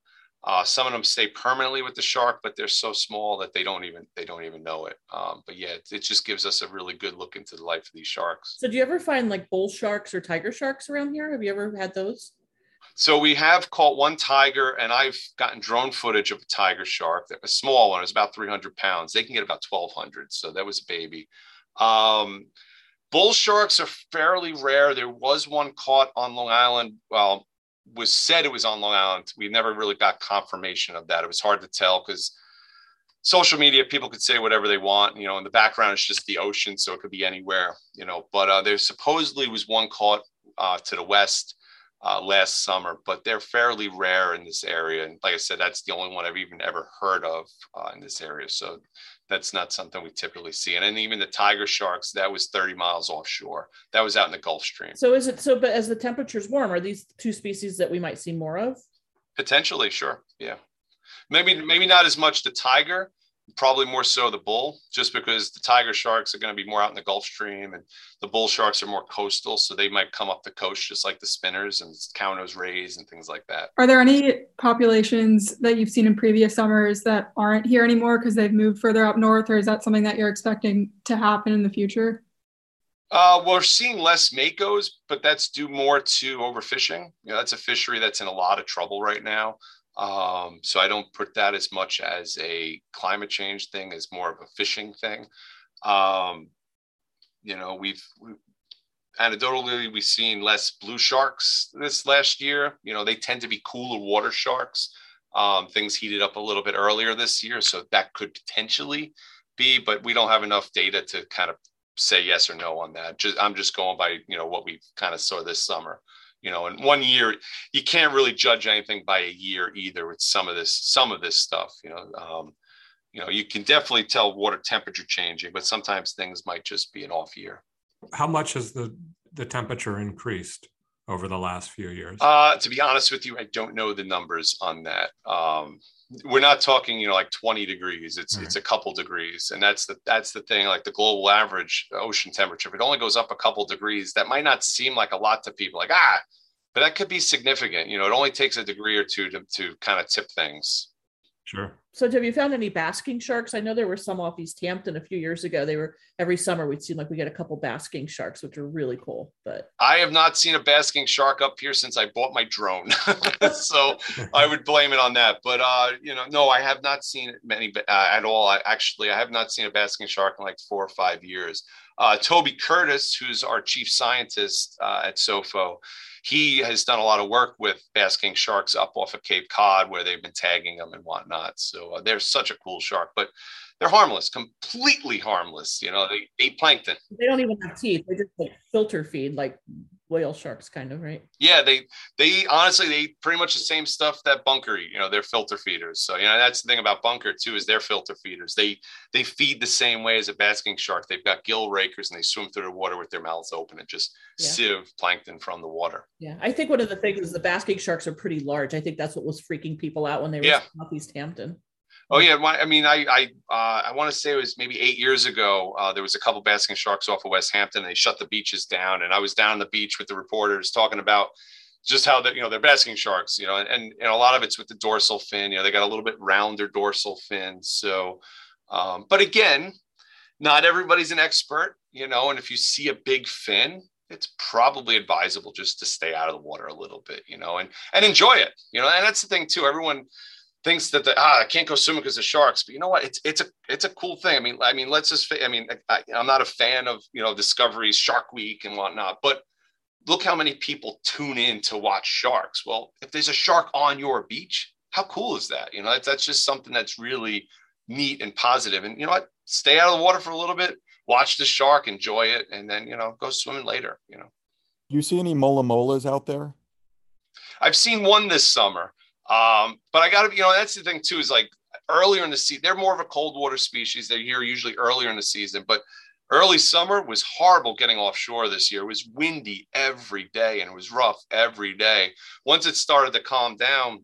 Uh, some of them stay permanently with the shark, but they're so small that they don't even they don't even know it. Um, but yeah, it, it just gives us a really good look into the life of these sharks. So, do you ever find like bull sharks or tiger sharks around here? Have you ever had those? So we have caught one tiger, and I've gotten drone footage of a tiger shark. That a small one. It was about 300 pounds. They can get about 1,200. So that was a baby. Um, bull sharks are fairly rare. There was one caught on Long Island. Well, was said it was on Long Island. We never really got confirmation of that. It was hard to tell because social media people could say whatever they want. You know, in the background it's just the ocean, so it could be anywhere. You know, but uh, there supposedly was one caught uh, to the west uh, last summer, but they're fairly rare in this area. And like I said, that's the only one I've even ever heard of uh, in this area. So that's not something we typically see. And then even the tiger sharks, that was 30 miles offshore. That was out in the Gulf Stream. So, is it so? But as the temperature's warm, are these two species that we might see more of? Potentially, sure. Yeah. Maybe maybe not as much the tiger, probably more so the bull, just because the tiger sharks are going to be more out in the Gulf Stream and the bull sharks are more coastal. So they might come up the coast just like the spinners and cownose rays and things like that. Are there any populations that you've seen in previous summers that aren't here anymore because they've moved further up north, or is that something that you're expecting to happen in the future? Uh, we're seeing less makos, but that's due more to overfishing. You know, that's a fishery that's in a lot of trouble right now. Um, so I don't put that as much as a climate change thing, as more of a fishing thing. Um, you know, we've, we anecdotally we've seen less blue sharks this last year. You know, they tend to be cooler water sharks. Um, things heated up a little bit earlier this year, so that could potentially be, but we don't have enough data to kind of say yes or no on that. Just I'm just going by you know what we kind of saw this summer. You know, in one year, you can't really judge anything by a year either with some of this some of this stuff. You know, um, you know, you can definitely tell water temperature changing, but sometimes things might just be an off year. How much has the the temperature increased over the last few years? Uh, to be honest with you, I don't know the numbers on that. Um, we're not talking, you know, like 20 degrees. It's it's a couple degrees, and that's the that's the thing. Like the global average ocean temperature, if it only goes up a couple degrees, that might not seem like a lot to people. Like ah, but that could be significant. You know, it only takes a degree or two to to kind of tip things. Sure. So have you found any basking sharks? I know there were some off East Hampton a few years ago. They were every summer we'd seem like we get a couple basking sharks, which are really cool. But I have not seen a basking shark up here since I bought my drone. so I would blame it on that. But uh, you know, no, I have not seen many uh, at all. I actually I have not seen a basking shark in like four or five years. Uh, Toby Curtis, who's our chief scientist uh, at SOFO, he has done a lot of work with basking sharks up off of Cape Cod where they've been tagging them and whatnot. So uh, they're such a cool shark, but they're harmless, completely harmless. You know, they eat plankton. They don't even have teeth. They just like filter feed like whale sharks kind of right? Yeah they they honestly they eat pretty much the same stuff that bunker eat you know they're filter feeders. So you know that's the thing about bunker too is they're filter feeders. They they feed the same way as a basking shark. They've got gill rakers and they swim through the water with their mouths open and just yeah. sieve plankton from the water. Yeah i think one of the things is the basking sharks are pretty large. I think that's what was freaking people out when they were yeah. southeast hampton Oh yeah, my, I mean, I I uh, I want to say it was maybe eight years ago. Uh, there was a couple basking sharks off of West Hampton. And they shut the beaches down, and I was down on the beach with the reporters talking about just how that you know they're basking sharks, you know, and, and and a lot of it's with the dorsal fin. You know, they got a little bit rounder dorsal fin. So, um, but again, not everybody's an expert, you know. And if you see a big fin, it's probably advisable just to stay out of the water a little bit, you know, and and enjoy it, you know. And that's the thing too. Everyone thinks that the ah I can't go swimming because of sharks. But you know what? It's it's a it's a cool thing. I mean I mean let's just I mean I, I'm not a fan of you know Discovery's Shark Week and whatnot, but look how many people tune in to watch sharks. Well, if there's a shark on your beach, how cool is that? You know that's, that's just something that's really neat and positive. And you know what? Stay out of the water for a little bit, watch the shark, enjoy it, and then you know go swimming later. You know. Do you see any mola molas out there? I've seen one this summer. Um, but I got to, you know, that's the thing too, is like earlier in the season, they're more of a cold water species. They're here usually earlier in the season, but early summer was horrible getting offshore this year. It was windy every day and it was rough every day. Once it started to calm down,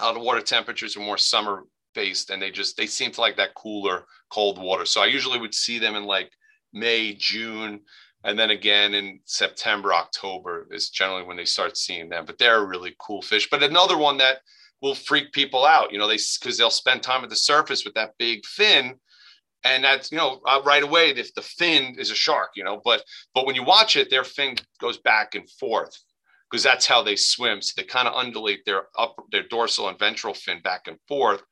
uh, the water temperatures were more summer based and they just, they seemed to like that cooler cold water. So I usually would see them in like May, June, and then again in September, October is generally when they start seeing them. But they're a really cool fish. But another one that will freak people out, you know, they because they'll spend time at the surface with that big fin, and that's you know uh, right away if the fin is a shark, you know. But but when you watch it, their fin goes back and forth because that's how they swim. So they kind of undulate their upper their dorsal and ventral fin back and forth.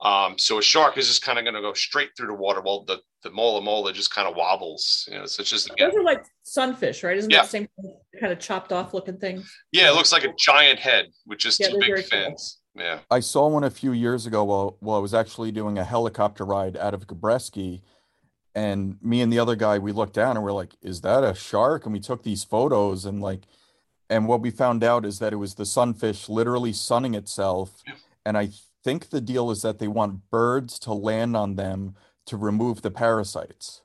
Um, so a shark is just kind of going to go straight through the water, while the the mola mola just kind of wobbles. You know, so it's just again, those are like sunfish, right? Isn't yeah. that the same kind of chopped off looking thing? Yeah, it looks like a giant head with just yeah, two big fins. Cool. Yeah, I saw one a few years ago while while I was actually doing a helicopter ride out of Gabreski, and me and the other guy we looked down and we're like, "Is that a shark?" And we took these photos and like, and what we found out is that it was the sunfish literally sunning itself, yeah. and I think the deal is that they want birds to land on them to remove the parasites.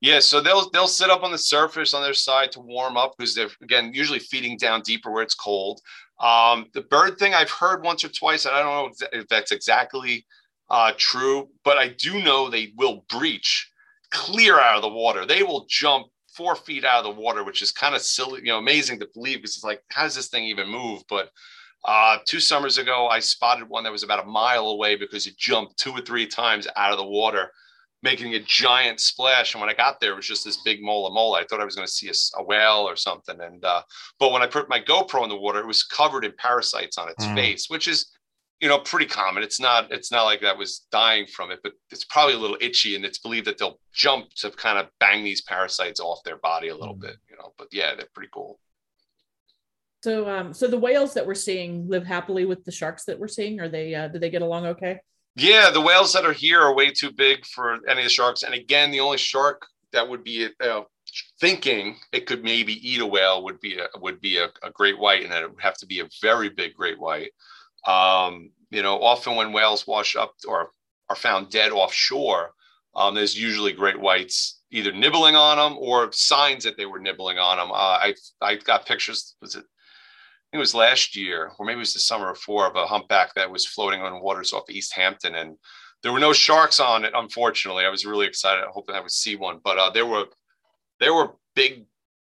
Yeah, so they'll they'll sit up on the surface on their side to warm up because they're again usually feeding down deeper where it's cold. Um, the bird thing I've heard once or twice, I don't know if that's exactly uh, true, but I do know they will breach clear out of the water. They will jump four feet out of the water, which is kind of silly, you know, amazing to believe because it's like, how does this thing even move? But uh, two summers ago, I spotted one that was about a mile away because it jumped two or three times out of the water, making a giant splash. And when I got there, it was just this big mola mola. I thought I was going to see a, a, whale or something. And uh, but when I put my GoPro in the water, it was covered in parasites on its mm. face, which is you know pretty common. It's not it's not like that was dying from it, but it's probably a little itchy, and it's believed that they'll jump to kind of bang these parasites off their body a little mm. bit. You know, but yeah, they're pretty cool. So, um, so the whales that we're seeing live happily with the sharks that we're seeing. Are they? Uh, do they get along okay? Yeah, the whales that are here are way too big for any of the sharks. And again, the only shark that would be uh, thinking it could maybe eat a whale would be a would be a, a great white, and it would have to be a very big great white. Um, you know, often when whales wash up or are found dead offshore, um, there's usually great whites either nibbling on them or signs that they were nibbling on them. Uh, I I got pictures. Was it it was last year, or maybe it was the summer before, of a humpback that was floating on waters off East Hampton, and there were no sharks on it. Unfortunately, I was really excited, hoping I would see one, but uh, there were there were big,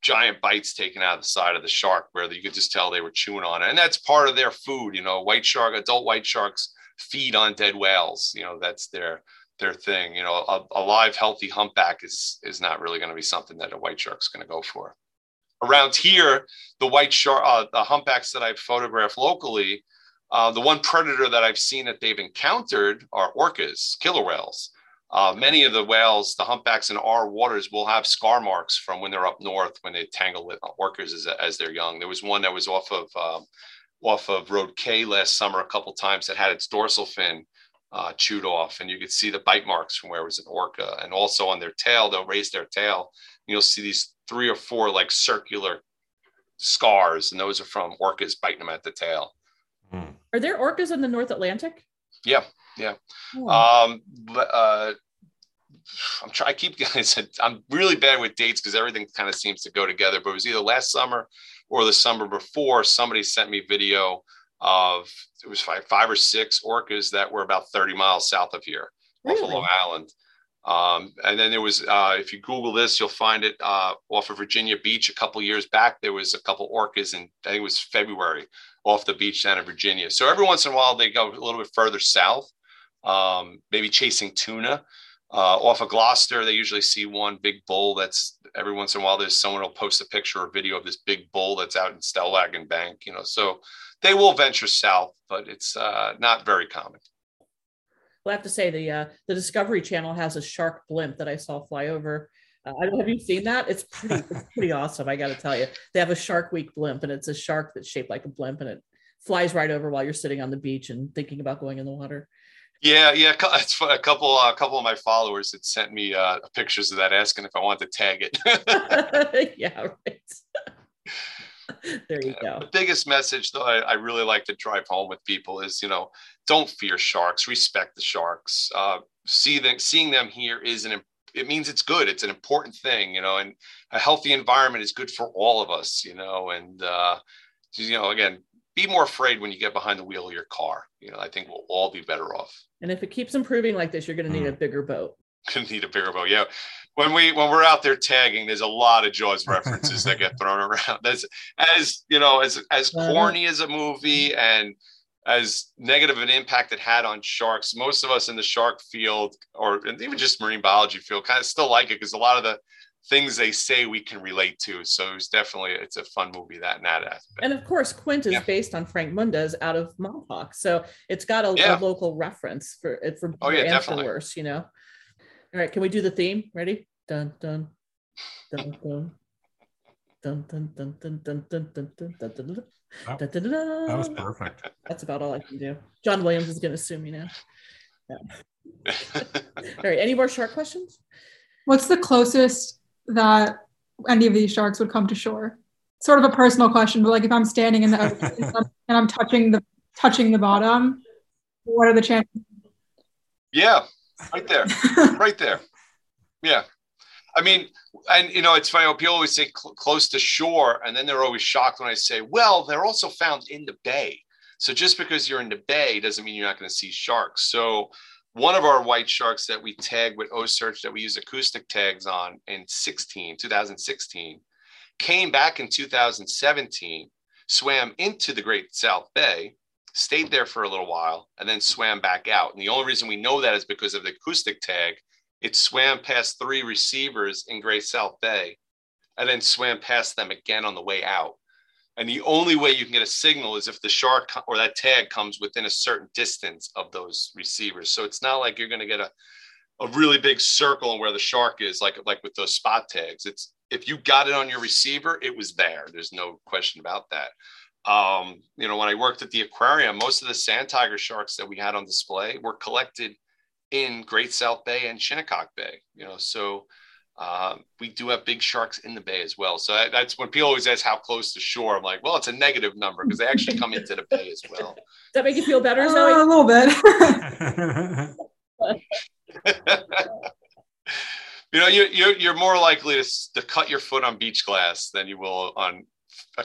giant bites taken out of the side of the shark, where you could just tell they were chewing on it, and that's part of their food. You know, white shark, adult white sharks feed on dead whales. You know, that's their their thing. You know, a, a live, healthy humpback is is not really going to be something that a white shark's going to go for. Around here, the white shark, uh, the humpbacks that I've photographed locally, uh, the one predator that I've seen that they've encountered are orcas, killer whales. Uh, many of the whales, the humpbacks in our waters, will have scar marks from when they're up north when they tangle with orcas as, as they're young. There was one that was off of um, off of Road K last summer a couple times that had its dorsal fin uh, chewed off, and you could see the bite marks from where it was an orca. And also on their tail, they'll raise their tail. You'll see these three or four like circular scars, and those are from orcas biting them at the tail. Hmm. Are there orcas in the North Atlantic? Yeah, yeah. Oh. Um, uh, I'm trying. I keep getting. I'm really bad with dates because everything kind of seems to go together. But it was either last summer or the summer before. Somebody sent me video of it was five, five or six orcas that were about 30 miles south of here, really? off of Long Island. Um, and then there was, uh, if you Google this, you'll find it uh, off of Virginia Beach a couple years back. There was a couple orcas, and I think it was February off the beach down in Virginia. So every once in a while, they go a little bit further south, um, maybe chasing tuna. Uh, off of Gloucester, they usually see one big bull. That's every once in a while. There's someone will post a picture or video of this big bull that's out in Stellwagen Bank. You know, so they will venture south, but it's uh, not very common. Well, I have to say the uh, the Discovery Channel has a shark blimp that I saw fly over. Uh, have you seen that? It's pretty it's pretty awesome. I got to tell you, they have a Shark Week blimp, and it's a shark that's shaped like a blimp, and it flies right over while you're sitting on the beach and thinking about going in the water. Yeah, yeah. It's a couple. A couple of my followers had sent me uh, pictures of that, asking if I wanted to tag it. yeah, right. there you go. The biggest message, though, I, I, really like to drive home with people is, you know, don't fear sharks. Respect the sharks. Uh, see them, seeing them here is an. It means it's good. It's an important thing, you know, and a healthy environment is good for all of us, you know, and uh, you know, again, be more afraid when you get behind the wheel of your car. You know, I think we'll all be better off. And if it keeps improving like this, you're going to need mm. a bigger boat. Going to need a bigger boat. Yeah. When we when we're out there tagging, there's a lot of Jaws references that get thrown around. As as you know, as as corny as a movie and as negative an impact it had on sharks, most of us in the shark field or even just marine biology field kind of still like it because a lot of the things they say we can relate to. So it's definitely it's a fun movie that and that aspect. And of course, Quint is yeah. based on Frank Mundus out of Montauk, so it's got a, yeah. a local reference for it for oh, yeah, and definitely. for worse. You know. All right, can we do the theme? Ready? Dun dun dun dun. Dun, dun, dun, dun, dun, dun, dun, dun, dun, dun, dun. That, that was perfect. That's about all I can do. John Williams is going to sue me now. Yeah. all right. Any more shark questions? What's the closest that any of these sharks would come to shore? Sort of a personal question, but like if I'm standing in the ocean and I'm touching the touching the bottom, what are the chances? Yeah, right there, right there. Yeah, I mean, and you know, it's funny. People always say cl- close to shore, and then they're always shocked when I say, "Well, they're also found in the bay." So just because you're in the bay doesn't mean you're not going to see sharks. So one of our white sharks that we tagged with OCEARCH that we use acoustic tags on in 16, 2016, came back in 2017, swam into the Great South Bay, stayed there for a little while, and then swam back out. And the only reason we know that is because of the acoustic tag. It swam past three receivers in Great South Bay and then swam past them again on the way out. And the only way you can get a signal is if the shark or that tag comes within a certain distance of those receivers. So it's not like you're going to get a, a really big circle on where the shark is, like, like with those spot tags. It's if you got it on your receiver, it was there. There's no question about that. Um, you know, when I worked at the aquarium, most of the sand tiger sharks that we had on display were collected in Great South Bay and Shinnecock Bay. You know, so uh, we do have big sharks in the bay as well. So that, that's when people always ask how close to shore. I'm like, well, it's a negative number because they actually come into the bay as well. Does that make you feel better, uh, Zoe? A little bit. you know, you, you're, you're more likely to, to cut your foot on beach glass than you will on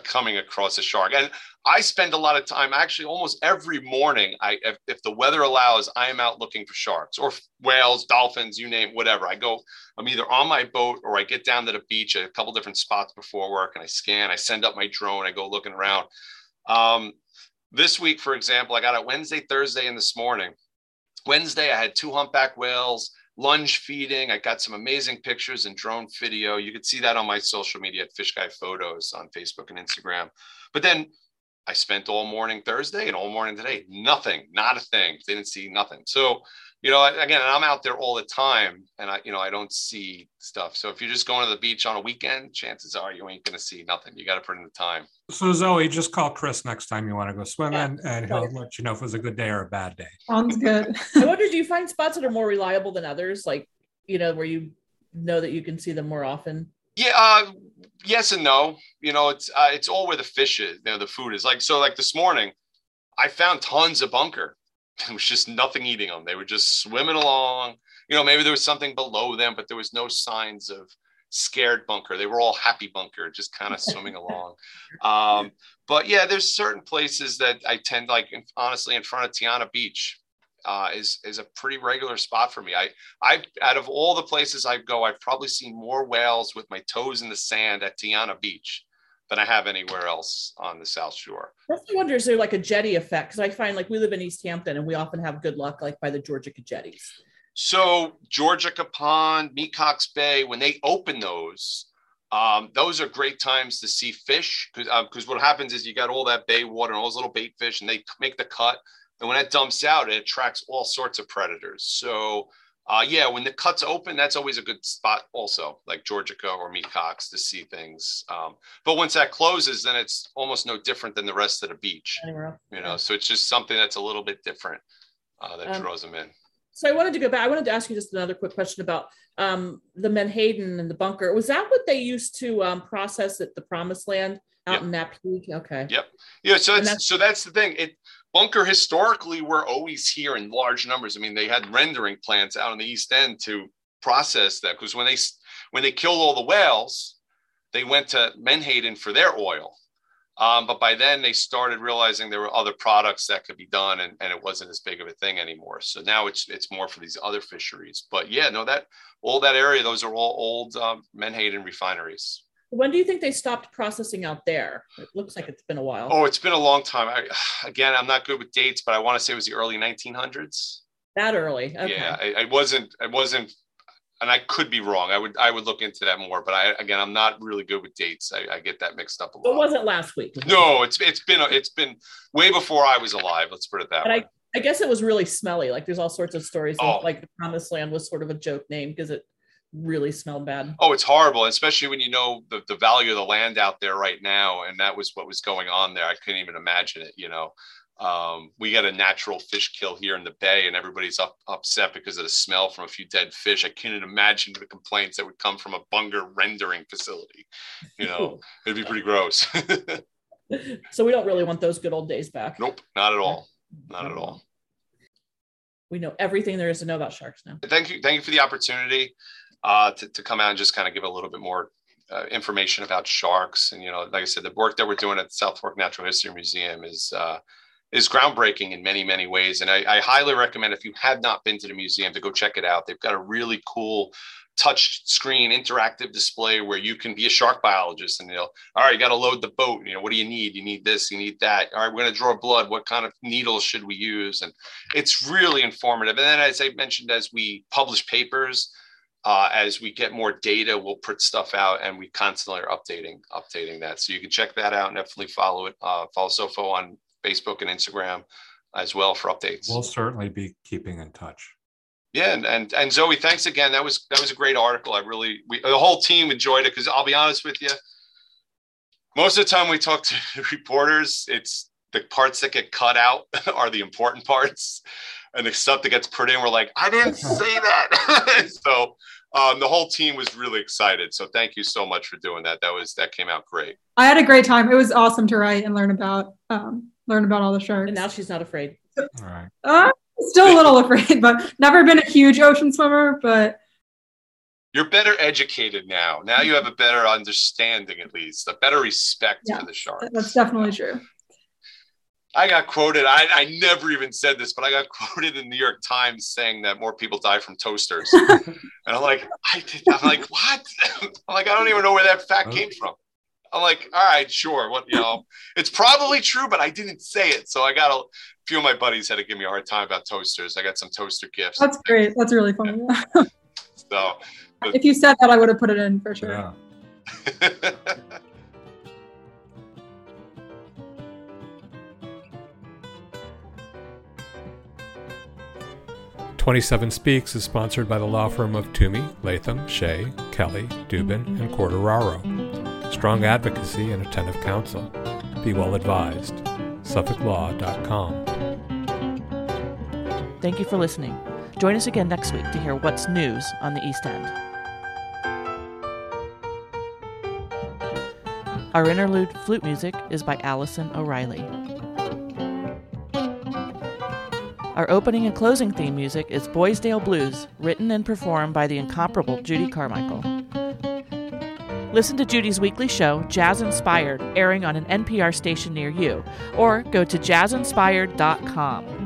coming across a shark. And I spend a lot of time, actually, almost every morning. I, if, if, the weather allows, I am out looking for sharks or whales, dolphins, you name, whatever. I go. I'm either on my boat or I get down to the beach at a couple different spots before work, and I scan. I send up my drone. I go looking around. Um, this week, for example, I got it Wednesday, Thursday, and this morning. Wednesday, I had two humpback whales, lunge feeding. I got some amazing pictures and drone video. You could see that on my social media at Fish Guy Photos on Facebook and Instagram. But then I spent all morning Thursday and all morning today, nothing, not a thing. They didn't see nothing. So you know, again, I'm out there all the time and I, you know, I don't see stuff. So if you're just going to the beach on a weekend, chances are you ain't going to see nothing. You got to put in the time. So Zoe, just call Chris next time you want to go swimming yeah. and he'll let you know if it was a good day or a bad day. Sounds good. I wonder, do you find spots that are more reliable than others? Like, you know, where you know that you can see them more often? Yeah, uh, yes and no. You know, it's uh, it's all where the fish is, you know, the food is. Like so, like this morning, I found tons of bunker There was just nothing eating them. They were just swimming along. You know, maybe there was something below them, but there was no signs of scared bunker. They were all happy bunker, just kind of swimming along. Um, but yeah, there's certain places that I tend like, honestly, in front of Tiana Beach uh, is is a pretty regular spot for me. I I out of all the places I go, I've probably seen more whales with my toes in the sand at Tiana Beach than I have anywhere else on the South Shore. I wonder is there like a jetty effect? Because I find like we live in East Hampton and we often have good luck like by the Georgica jetties. So Georgica Pond, Mecox Bay, when they open those, um, those are great times to see fish because because um, what happens is you got all that bay water and all those little bait fish and they make the cut and when it dumps out it attracts all sorts of predators. So uh, yeah, when the cuts open, that's always a good spot also, like Georgica or Mecox to see things. Um, but once that closes, then it's almost no different than the rest of the beach. You know, so it's just something that's a little bit different uh, that um, draws them in. So I wanted to go back. I wanted to ask you just another quick question about um, the Menhaden and the bunker. Was that what they used to um, process at the Promised Land out yep. in Napeague? Okay. Yep. Yeah. So that's, that's, so that's the thing. It bunker historically were always here in large numbers. I mean, they had rendering plants out in the East End to process that because when they when they killed all the whales, they went to Menhaden for their oil. Um, but by then they started realizing there were other products that could be done and, and it wasn't as big of a thing anymore. So now it's it's more for these other fisheries. But yeah, no, that all that area, those are all old um, Menhaden refineries. When do you think they stopped processing out there? It looks like it's been a while. Oh, it's been a long time. I, again, I'm not good with dates, but I want to say it was the early 1900s. That early? Okay. Yeah, I, I wasn't. I wasn't and I could be wrong. I would I would look into that more, but I again I'm not really good with dates. I, I get that mixed up a lot. It wasn't last week. No, it's it's been it's been way before I was alive. Let's put it that way. I, I guess it was really smelly. Like there's all sorts of stories. Oh. Like the Promised Land was sort of a joke name because it really smelled bad. Oh, it's horrible, especially when you know the, the value of the land out there right now. And that was what was going on there. I couldn't even imagine it, you know. Um, we got a natural fish kill here in the bay, and everybody's up, upset because of the smell from a few dead fish. I couldn't imagine the complaints that would come from a bunker rendering facility. You know, it'd be pretty gross. so we don't really want those good old days back. Nope, not at all. Not at all. We know everything there is to know about sharks now. Thank you. Thank you for the opportunity uh, to, to come out and just kind of give a little bit more uh, information about sharks. And, you know, like I said, the work that we're doing at the South Fork Natural History Museum is, uh, is groundbreaking in many, many ways. And I, I, highly recommend if you have not been to the museum to go check it out. They've got a really cool touch screen interactive display where you can be a shark biologist and you know, all right, you got to load the boat. You know, what do you need? You need this, you need that. All right, we're going to draw blood. What kind of needles should we use? And it's really informative. And then, as I mentioned, as we publish papers, uh, as we get more data, we'll put stuff out, and we constantly are updating updating that. So you can check that out and definitely follow it. Uh, follow SOFO on Facebook and Instagram as well for updates. We'll certainly be keeping in touch. Yeah, and, and and Zoe, thanks again. That was that was a great article. I really we the whole team enjoyed it because I'll be honest with you, most of the time we talk to reporters, it's the parts that get cut out are the important parts and the stuff that gets put in, we're like, I didn't say that. so um, the whole team was really excited. So thank you so much for doing that. That was that came out great. I had a great time. It was awesome to write and learn about um, learn about all the sharks. And now she's not afraid. All right. Uh, still a little afraid, but never been a huge ocean swimmer. But you're better educated now. Now you have a better understanding, at least a better respect yeah, for the sharks. That's definitely true. I got quoted. I, I never even said this, but I got quoted in the New York Times saying that more people die from toasters. and I'm like, I did, I'm like, what? I'm like, I don't even know where that fact came from. I'm like, all right, sure. What you know, it's probably true, but I didn't say it. So I got a few of my buddies had to give me a hard time about toasters. I got some toaster gifts. That's great. That's really funny. so but, if you said that, I would have put it in for sure. Yeah. 27 Speaks is sponsored by the law firm of Twomey, Latham, Shea, Kelly, Dubin, and Quartararo. Strong advocacy and attentive counsel. Be well advised. SuffolkLaw.com. Thank you for listening. Join us again next week to hear what's news on the East End. Our interlude flute music is by Allison O'Reilly. Our opening and closing theme music is Boysdale Blues, written and performed by the incomparable Judy Carmichael. Listen to Judy's weekly show, Jazz Inspired, airing on an NPR station near you, or go to jazzinspired.com.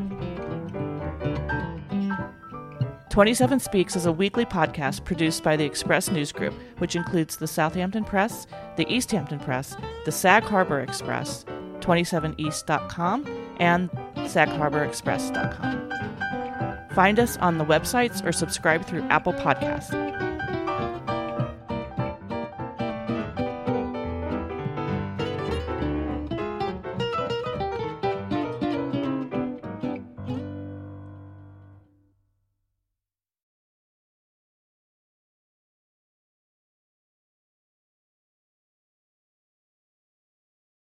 27 Speaks is a weekly podcast produced by the Express News Group, which includes the Southampton Press, the Easthampton Press, the Sag Harbor Express, 27east.com, and sagharborexpress.com. Find us on the websites or subscribe through Apple Podcasts.